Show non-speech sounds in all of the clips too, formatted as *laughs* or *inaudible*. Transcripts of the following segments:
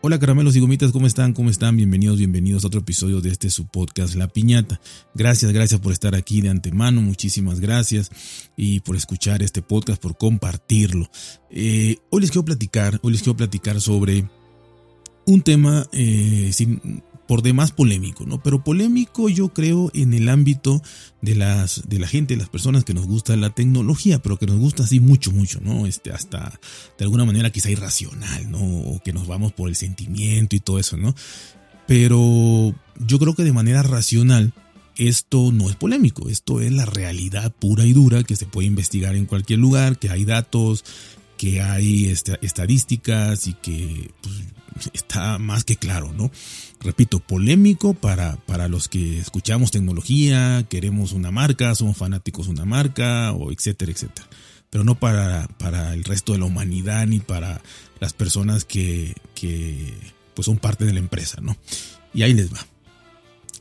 Hola caramelos y gomitas, ¿cómo están? ¿Cómo están? Bienvenidos, bienvenidos a otro episodio de este su podcast La Piñata. Gracias, gracias por estar aquí de antemano, muchísimas gracias y por escuchar este podcast, por compartirlo. Eh, hoy les quiero platicar, hoy les quiero platicar sobre un tema eh, sin, por demás polémico, ¿no? Pero polémico yo creo en el ámbito de las de la gente, las personas que nos gusta la tecnología, pero que nos gusta así mucho, mucho, ¿no? Este, hasta de alguna manera quizá irracional, ¿no? O que nos vamos por el sentimiento y todo eso, ¿no? Pero yo creo que de manera racional esto no es polémico, esto es la realidad pura y dura que se puede investigar en cualquier lugar, que hay datos, que hay este, estadísticas y que pues, está más que claro, ¿no? Repito, polémico para, para los que escuchamos tecnología, queremos una marca, somos fanáticos de una marca, o etcétera, etcétera. Pero no para, para el resto de la humanidad ni para las personas que, que pues son parte de la empresa, ¿no? Y ahí les va.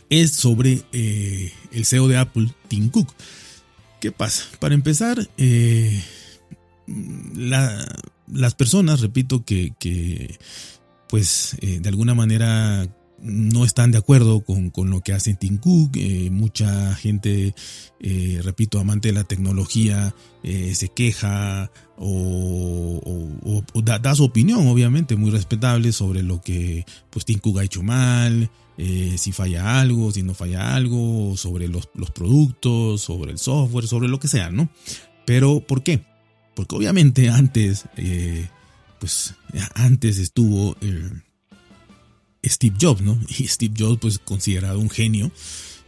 Es sobre eh, el CEO de Apple, Tim Cook. ¿Qué pasa? Para empezar, eh, las personas, repito, que, pues eh, de alguna manera no están de acuerdo con, lo que hace Tim Cook. Eh, mucha gente, eh, repito, amante de la tecnología, se queja o, da, su opinión, obviamente, muy respetable sobre lo que pues, Tim Cook ha hecho mal, si falla algo, si no falla algo, sobre los, los productos, sobre el software, sobre lo que sea, ¿no? Pero, ¿por qué? Porque obviamente antes pues antes estuvo eh, Steve Jobs, ¿no? *laughs* Y Steve Jobs, pues considerado un genio,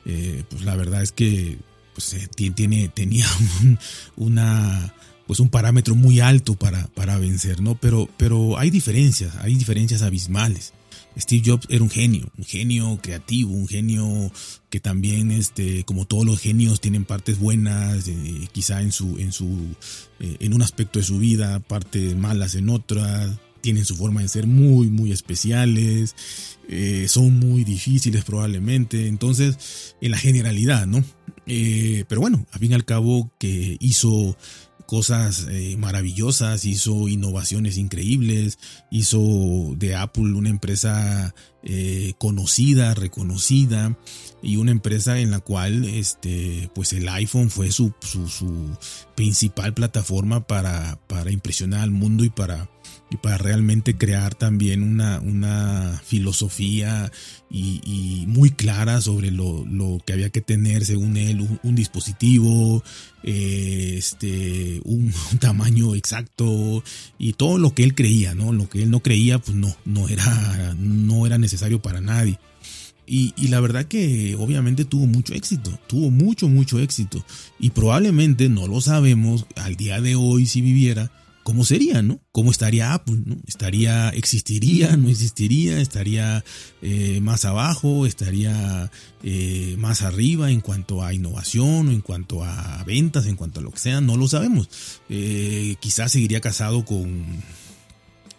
eh, pues la verdad es que pues, eh, tiene, tenía *laughs* un, una, pues un parámetro muy alto para, para vencer, ¿no? Pero, pero hay diferencias, hay diferencias abismales. Steve Jobs era un genio, un genio creativo, un genio que también, este, como todos los genios, tienen partes buenas, eh, quizá en su, en su, eh, en un aspecto de su vida, partes malas en otras, tienen su forma de ser muy, muy especiales, eh, son muy difíciles probablemente, entonces, en la generalidad, ¿no? pero bueno, a fin y al cabo que hizo cosas eh, maravillosas, hizo innovaciones increíbles, hizo de Apple una empresa eh, conocida, reconocida y una empresa en la cual este, pues el iPhone fue su, su, principal plataforma para, para impresionar al mundo y para y para realmente crear también una, una filosofía y, muy clara sobre lo, que había que tener según él un, dispositivo, eh, este, un, *laughs* tamaño exacto y todo lo que él creía, ¿no? Lo que él no creía, pues no, no era, no era necesario para nadie. Y, y, la verdad que obviamente tuvo mucho éxito, tuvo mucho, mucho éxito. Y probablemente no lo sabemos al día de hoy si viviera, cómo sería, ¿no? ¿Cómo estaría Apple? ¿no? ¿Estaría, existiría, no existiría? ¿Estaría eh, más abajo? ¿Estaría eh, más arriba en cuanto a innovación o en cuanto a ventas, en cuanto a lo que sea? No lo sabemos. Eh, quizás seguiría casado con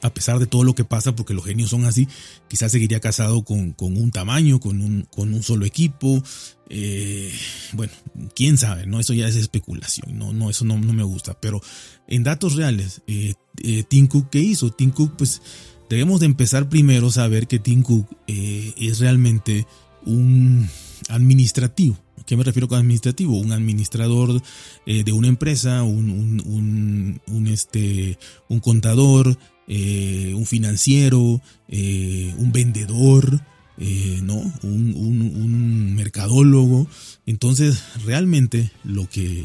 a pesar de todo lo que pasa, porque los genios son así, quizás seguiría casado con, un tamaño, con un, con un solo equipo. Eh, bueno, quién sabe, ¿no? Eso ya es especulación, no, no eso no, no me gusta. Pero en datos reales, eh, eh, Tim Cook, ¿qué hizo? Tim Cook, pues debemos de empezar primero a saber que Tim Cook es realmente un administrativo. ¿A qué me refiero con administrativo? Un administrador de una empresa, un, un, un, este, un contador, eh, un financiero, eh, un vendedor, eh, ¿no? Un, mercadólogo. Entonces, realmente lo que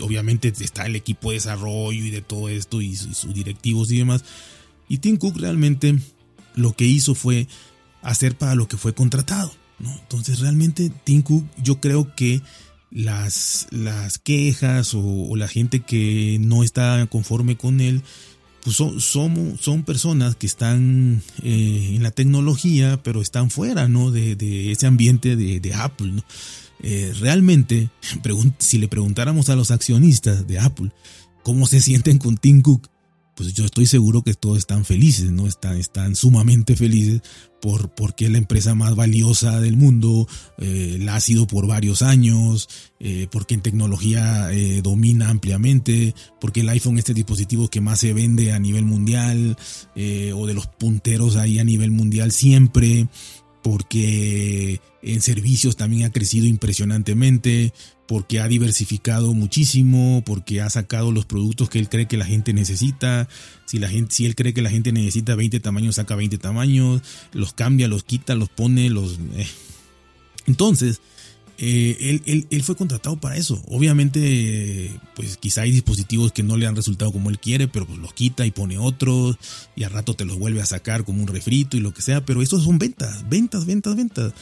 obviamente está el equipo de desarrollo y de todo esto y, sus directivos y demás. Y Tim Cook realmente lo que hizo fue hacer para lo que fue contratado. Entonces realmente Tim Cook yo creo que las, las quejas o, la gente que no está conforme con él pues son, son, personas que están eh, en la tecnología, pero están fuera ¿no? de, ese ambiente de, Apple. ¿no? Eh, realmente, *laughs* si le preguntáramos a los accionistas de Apple cómo se sienten con Tim Cook, pues yo estoy seguro que todos están felices, ¿no? Están, están sumamente felices por, porque es la empresa más valiosa del mundo, eh, la ha sido por varios años, eh, porque en tecnología eh, domina ampliamente, porque el iPhone es este dispositivo que más se vende a nivel mundial, o de los punteros ahí a nivel mundial siempre, porque en servicios también ha crecido impresionantemente, porque ha diversificado muchísimo, porque ha sacado los productos que él cree que la gente necesita. Si, la gente, si él cree que la gente necesita 20 tamaños, saca 20 tamaños, los cambia, los quita, los pone, los... Eh. Entonces, eh, él, él, fue contratado para eso. Obviamente, pues quizá hay dispositivos que no le han resultado como él quiere, pero pues los quita y pone otros y al rato te los vuelve a sacar como un refrito y lo que sea. Pero eso son ventas, ventas, ventas, ventas.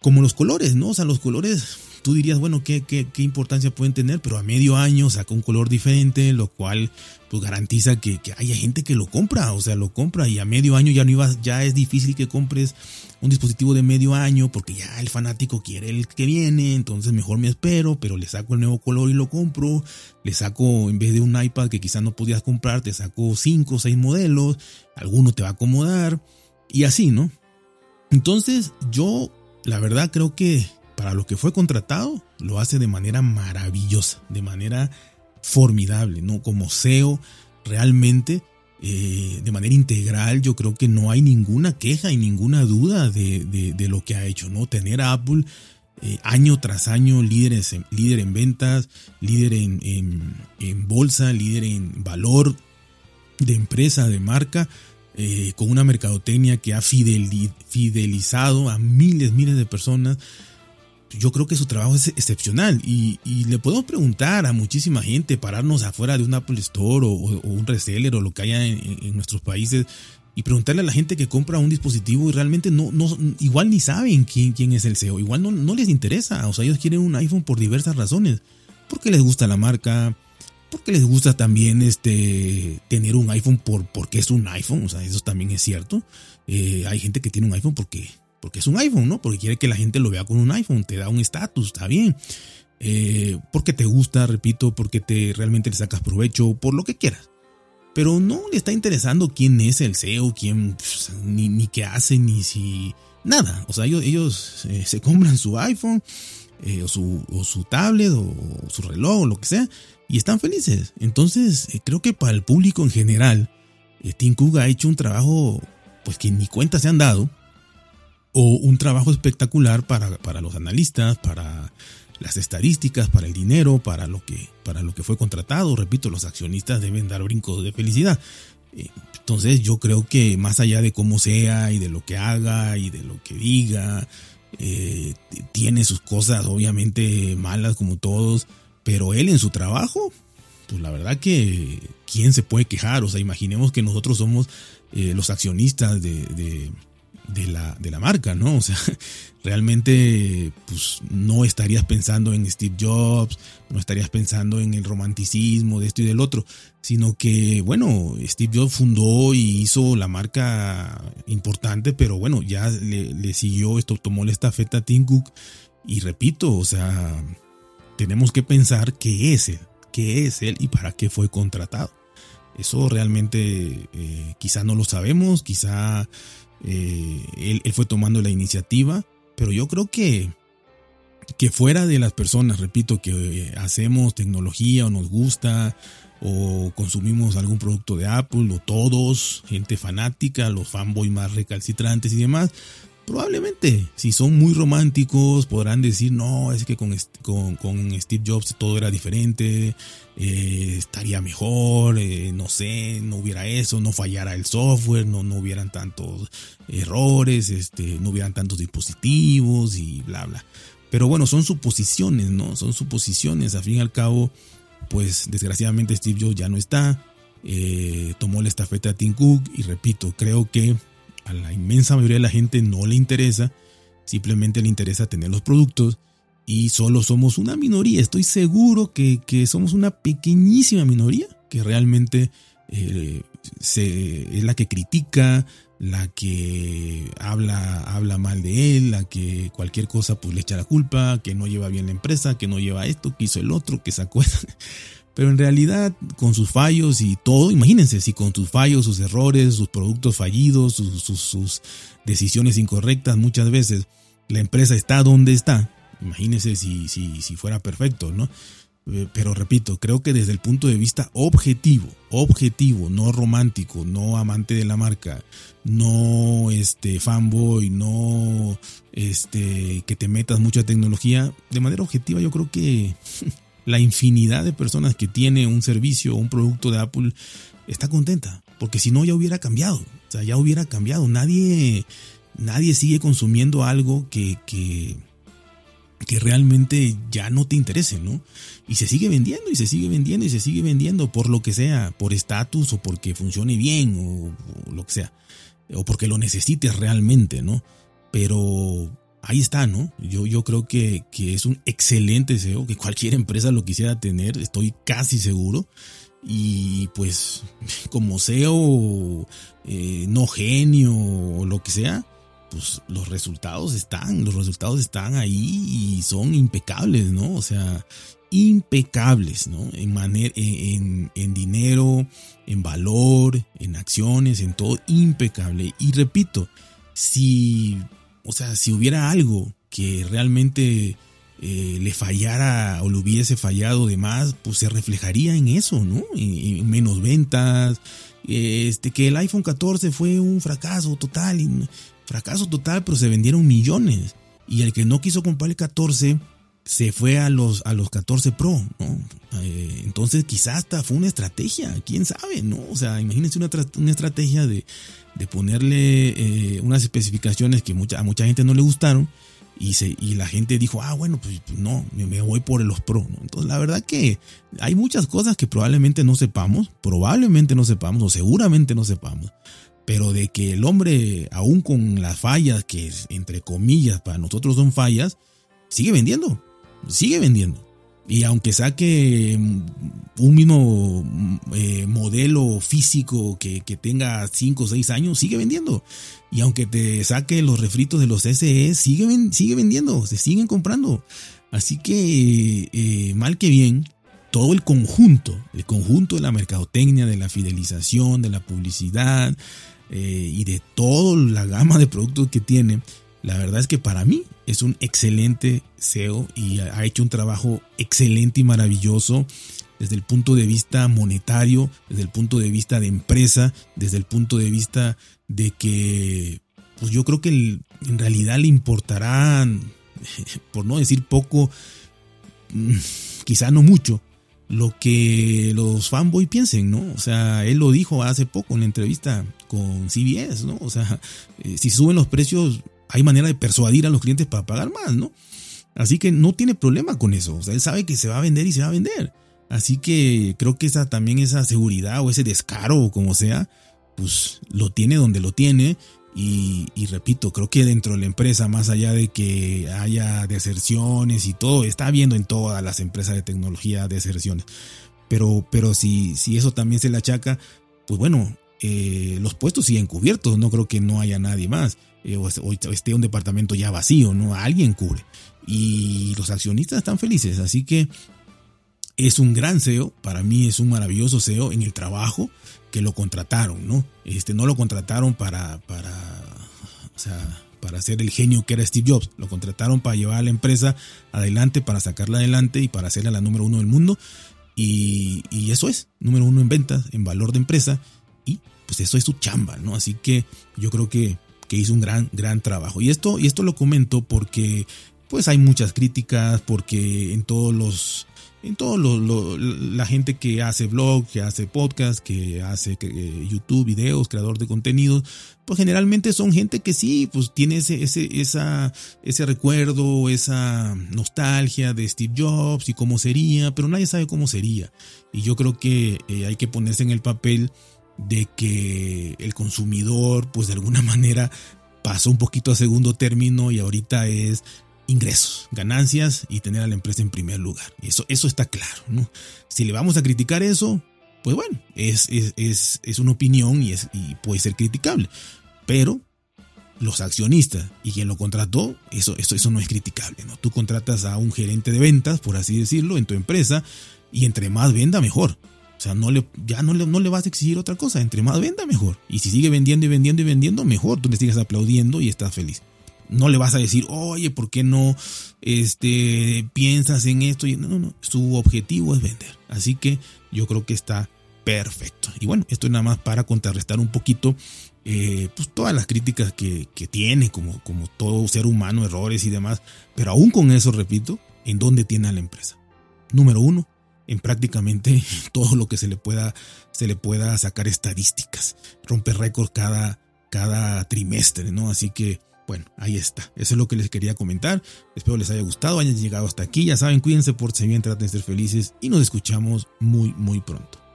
Como los colores, ¿no? O sea, los colores tú dirías, bueno, ¿qué, qué, qué importancia pueden tener? Pero a medio año saca un color diferente, lo cual pues garantiza que, que, haya gente que lo compra, o sea, lo compra y a medio año ya no ibas, ya es difícil que compres un dispositivo de medio año porque ya el fanático quiere el que viene, entonces mejor me espero, pero le saco el nuevo color y lo compro, le saco en vez de un iPad que quizás no podías comprar, te saco cinco o seis modelos, alguno te va a acomodar y así, ¿no? Entonces yo la verdad creo que para lo que fue contratado, lo hace de manera maravillosa, de manera formidable, ¿no? Como SEO, realmente, eh, de manera integral, yo creo que no hay ninguna queja y ninguna duda de, lo que ha hecho, ¿no? Tener a Apple eh, año tras año líderes líder en ventas, líder en, en, bolsa, líder en valor de empresa, de marca, eh, con una mercadotecnia que ha fidelizado a miles, miles de personas yo creo que su trabajo es excepcional y, le podemos preguntar a muchísima gente, pararnos afuera de un Apple Store o, un reseller o lo que haya en, nuestros países y preguntarle a la gente que compra un dispositivo y realmente no, no igual ni saben quién, es el CEO, igual no, no les interesa, o sea, ellos quieren un iPhone por diversas razones, porque les gusta la marca, porque les gusta también este tener un iPhone por porque es un iPhone, o sea, eso también es cierto. Eh, hay gente que tiene un iPhone porque porque es un iPhone, ¿no? Porque quiere que la gente lo vea con un iPhone, te da un estatus, está bien. Eh, porque te gusta, repito, porque te realmente le sacas provecho, por lo que quieras. Pero no le está interesando quién es el CEO, quién, ni, qué hace, ni si. Nada. O sea, ellos, eh, se compran su iPhone, eh, o, su, o, su, tablet, o, su reloj, o lo que sea, y están felices. Entonces, creo que para el público en general, Tim Cook ha hecho un trabajo, pues que ni cuenta se han dado o un trabajo espectacular para, para, los analistas, para las estadísticas, para el dinero, para lo que, para lo que fue contratado. Repito, los accionistas deben dar brincos de felicidad. Eh, entonces yo creo que más allá de cómo sea y de lo que haga y de lo que diga, eh, tiene sus cosas obviamente malas como todos, pero él en su trabajo, pues la verdad que quién se puede quejar, o sea, imaginemos que nosotros somos eh, los accionistas de de la, de la marca, ¿no? *laughs* O sea, realmente pues no estarías pensando en Steve Jobs, no estarías pensando en el romanticismo de esto y del otro, sino que, bueno, Steve Jobs fundó y hizo la marca importante, pero bueno, ya le, siguió esto, tomó la estafeta a Tim Cook y repito, o sea, tenemos que pensar qué es él, qué es él y para qué fue contratado. Eso realmente eh, quizá no lo sabemos, quizá eh, él, fue tomando la iniciativa, pero yo creo que, que fuera de las personas, repito, que eh, hacemos tecnología o nos gusta o consumimos algún producto de Apple o todos, gente fanática, los fanboys más recalcitrantes y demás, Probablemente, si son muy románticos, podrán decir, no, es que con, con, Steve Jobs todo era diferente, eh, estaría mejor, eh, no sé, no hubiera eso, no fallara el software, no, no hubieran tantos errores, este, no hubieran tantos dispositivos y bla, bla. Pero bueno, son suposiciones, ¿no? Son suposiciones. Al fin y al cabo, pues desgraciadamente Steve Jobs ya no está. Eh, tomó la estafeta a Tim Cook y repito, creo que a la inmensa mayoría de la gente no le interesa, simplemente le interesa tener los productos y solo somos una minoría. Estoy seguro que, somos una pequeñísima minoría que realmente eh, es la que critica, la que habla, habla mal de él, la que cualquier cosa pues le echa la culpa, que no lleva bien la empresa, que no lleva esto, que hizo el otro, que sacó Pero en realidad, con sus fallos y todo, imagínense, si con sus fallos, sus errores, sus productos fallidos, sus, decisiones incorrectas, muchas veces la empresa está donde está. Imagínense si, si, si fuera perfecto, ¿no? Eh, pero repito, creo que desde el punto de vista objetivo, objetivo, no romántico, no amante de la marca, no este fanboy, no este que te metas mucha tecnología, de manera objetiva yo creo que *laughs* la infinidad de personas que tiene un servicio o un producto de Apple está contenta, porque si no ya hubiera cambiado, o sea, ya hubiera cambiado, nadie nadie sigue consumiendo algo que, que que realmente ya no te interese, ¿no? Y se sigue vendiendo y se sigue vendiendo y se sigue vendiendo por lo que sea, por estatus o porque funcione bien o, lo que sea, o porque lo necesites realmente, ¿no? Pero ahí está, ¿no? Yo, yo creo que, que es un excelente SEO, que cualquier empresa lo quisiera tener, estoy casi seguro. Y pues como SEO, eh, no genio o lo que sea, pues los resultados están, los resultados están ahí y son impecables, ¿no? O sea, impecables, ¿no? En, manera, en, en, dinero, en valor, en acciones, en todo, impecable. Y repito, si, o sea, si hubiera algo que realmente eh, le fallara o le hubiese fallado de más, pues se reflejaría en eso, ¿no? En, menos ventas, este, que el iPhone 14 fue un fracaso total. Fracaso total, pero se vendieron millones. Y el que no quiso comprar el 14 se fue a los, a los 14 Pro, ¿no? Eh, entonces quizás hasta fue una estrategia, quién sabe, ¿no? O sea, imagínense una, una estrategia de, de ponerle eh, unas especificaciones que mucha, a mucha gente no le gustaron y, se, y la gente dijo, ah, bueno, pues, pues no, me, voy por los Pro. Entonces la verdad que hay muchas cosas que probablemente no sepamos, probablemente no sepamos o seguramente no sepamos, pero de que el hombre, aún con las fallas, que entre comillas para nosotros son fallas, sigue vendiendo, sigue vendiendo. Y aunque saque un mismo eh, modelo físico que, tenga 5 o 6 años, sigue vendiendo. Y aunque te saque los refritos de los SE, sigue, sigue vendiendo, se siguen comprando. Así que, eh, mal que bien, todo el conjunto, el conjunto de la mercadotecnia, de la fidelización, de la publicidad, eh, y de toda la gama de productos que tiene, la verdad es que para mí es un excelente SEO y ha hecho un trabajo excelente y maravilloso desde el punto de vista monetario, desde el punto de vista de empresa, desde el punto de vista de que, pues yo creo que en realidad le importarán, *laughs* por no decir poco, mm, quizá no mucho, lo que los fanboy piensen, ¿no? O sea, él lo dijo hace poco en la entrevista con CBS, ¿no? O sea, eh, si suben los precios, hay manera de persuadir a los clientes para pagar más, ¿no? Así que no tiene problema con eso. O sea, él sabe que se va a vender y se va a vender. Así que creo que esa también esa seguridad o ese descaro o como sea, pues lo tiene donde lo tiene y, repito, creo que dentro de la empresa, más allá de que haya deserciones y todo, está habiendo en todas las empresas de tecnología deserciones. Pero, pero si, si eso también se le achaca, pues bueno, eh, los puestos siguen cubiertos, no creo que no haya nadie más. Eh, o, esté un departamento ya vacío, ¿no? Alguien cubre. Y los accionistas están felices, así que es un gran SEO, para mí es un maravilloso SEO en el trabajo que lo contrataron, ¿no? Este, no lo contrataron para, para, o sea, para ser el genio que era Steve Jobs, lo contrataron para llevar a la empresa adelante, para sacarla adelante y para hacerla la número uno del mundo. Y, y eso es, número uno en ventas, en valor de empresa, pues eso es su chamba, ¿no? Así que yo creo que, que hizo un gran, gran trabajo. Y esto, y esto lo comento porque pues hay muchas críticas, porque en todos los en todo lo, la gente que hace blog, que hace podcast, que hace eh, YouTube, videos, creador de contenidos, pues generalmente son gente que sí, pues tiene ese, ese, esa, ese recuerdo, esa nostalgia de Steve Jobs y cómo sería, pero nadie sabe cómo sería. Y yo creo que eh, hay que ponerse en el papel de que el consumidor, pues de alguna *laughs* manera pasó un poquito a segundo término y ahorita es ingresos, ganancias y tener a la empresa en primer lugar. Eso, eso está claro. ¿no? Si le vamos a criticar eso, pues bueno, es, es, es, una opinión y, es, y puede ser criticable. Pero los accionistas y quien lo contrató, eso, eso, eso no es criticable. ¿no? Tú contratas a un gerente de ventas, por así decirlo, en tu empresa Y entre más venda, mejor. O sea, no le, ya no le, no le vas a exigir otra cosa. Entre más venda, mejor. Y si sigue vendiendo y vendiendo y vendiendo, mejor. Tú le sigues aplaudiendo y estás feliz. No le vas a decir, oye, ¿por qué no este, piensas en esto? No, no, no. Su objetivo es vender. Así que yo creo que está perfecto. Y bueno, esto es nada más para contrarrestar un poquito eh, pues todas las críticas que, que, tiene, como, como todo ser humano, errores y demás. Pero aún con eso, repito, ¿en dónde tiene a la empresa? Número uno, en prácticamente *laughs* todo lo que se le pueda, se le pueda sacar estadísticas. Rompe récord cada, cada trimestre, ¿no? Así que, bueno, ahí está. Eso es lo que les quería comentar. Espero les haya gustado, hayan llegado hasta aquí. Ya saben, cuídense, por si bien, traten de ser felices y nos escuchamos muy, muy pronto.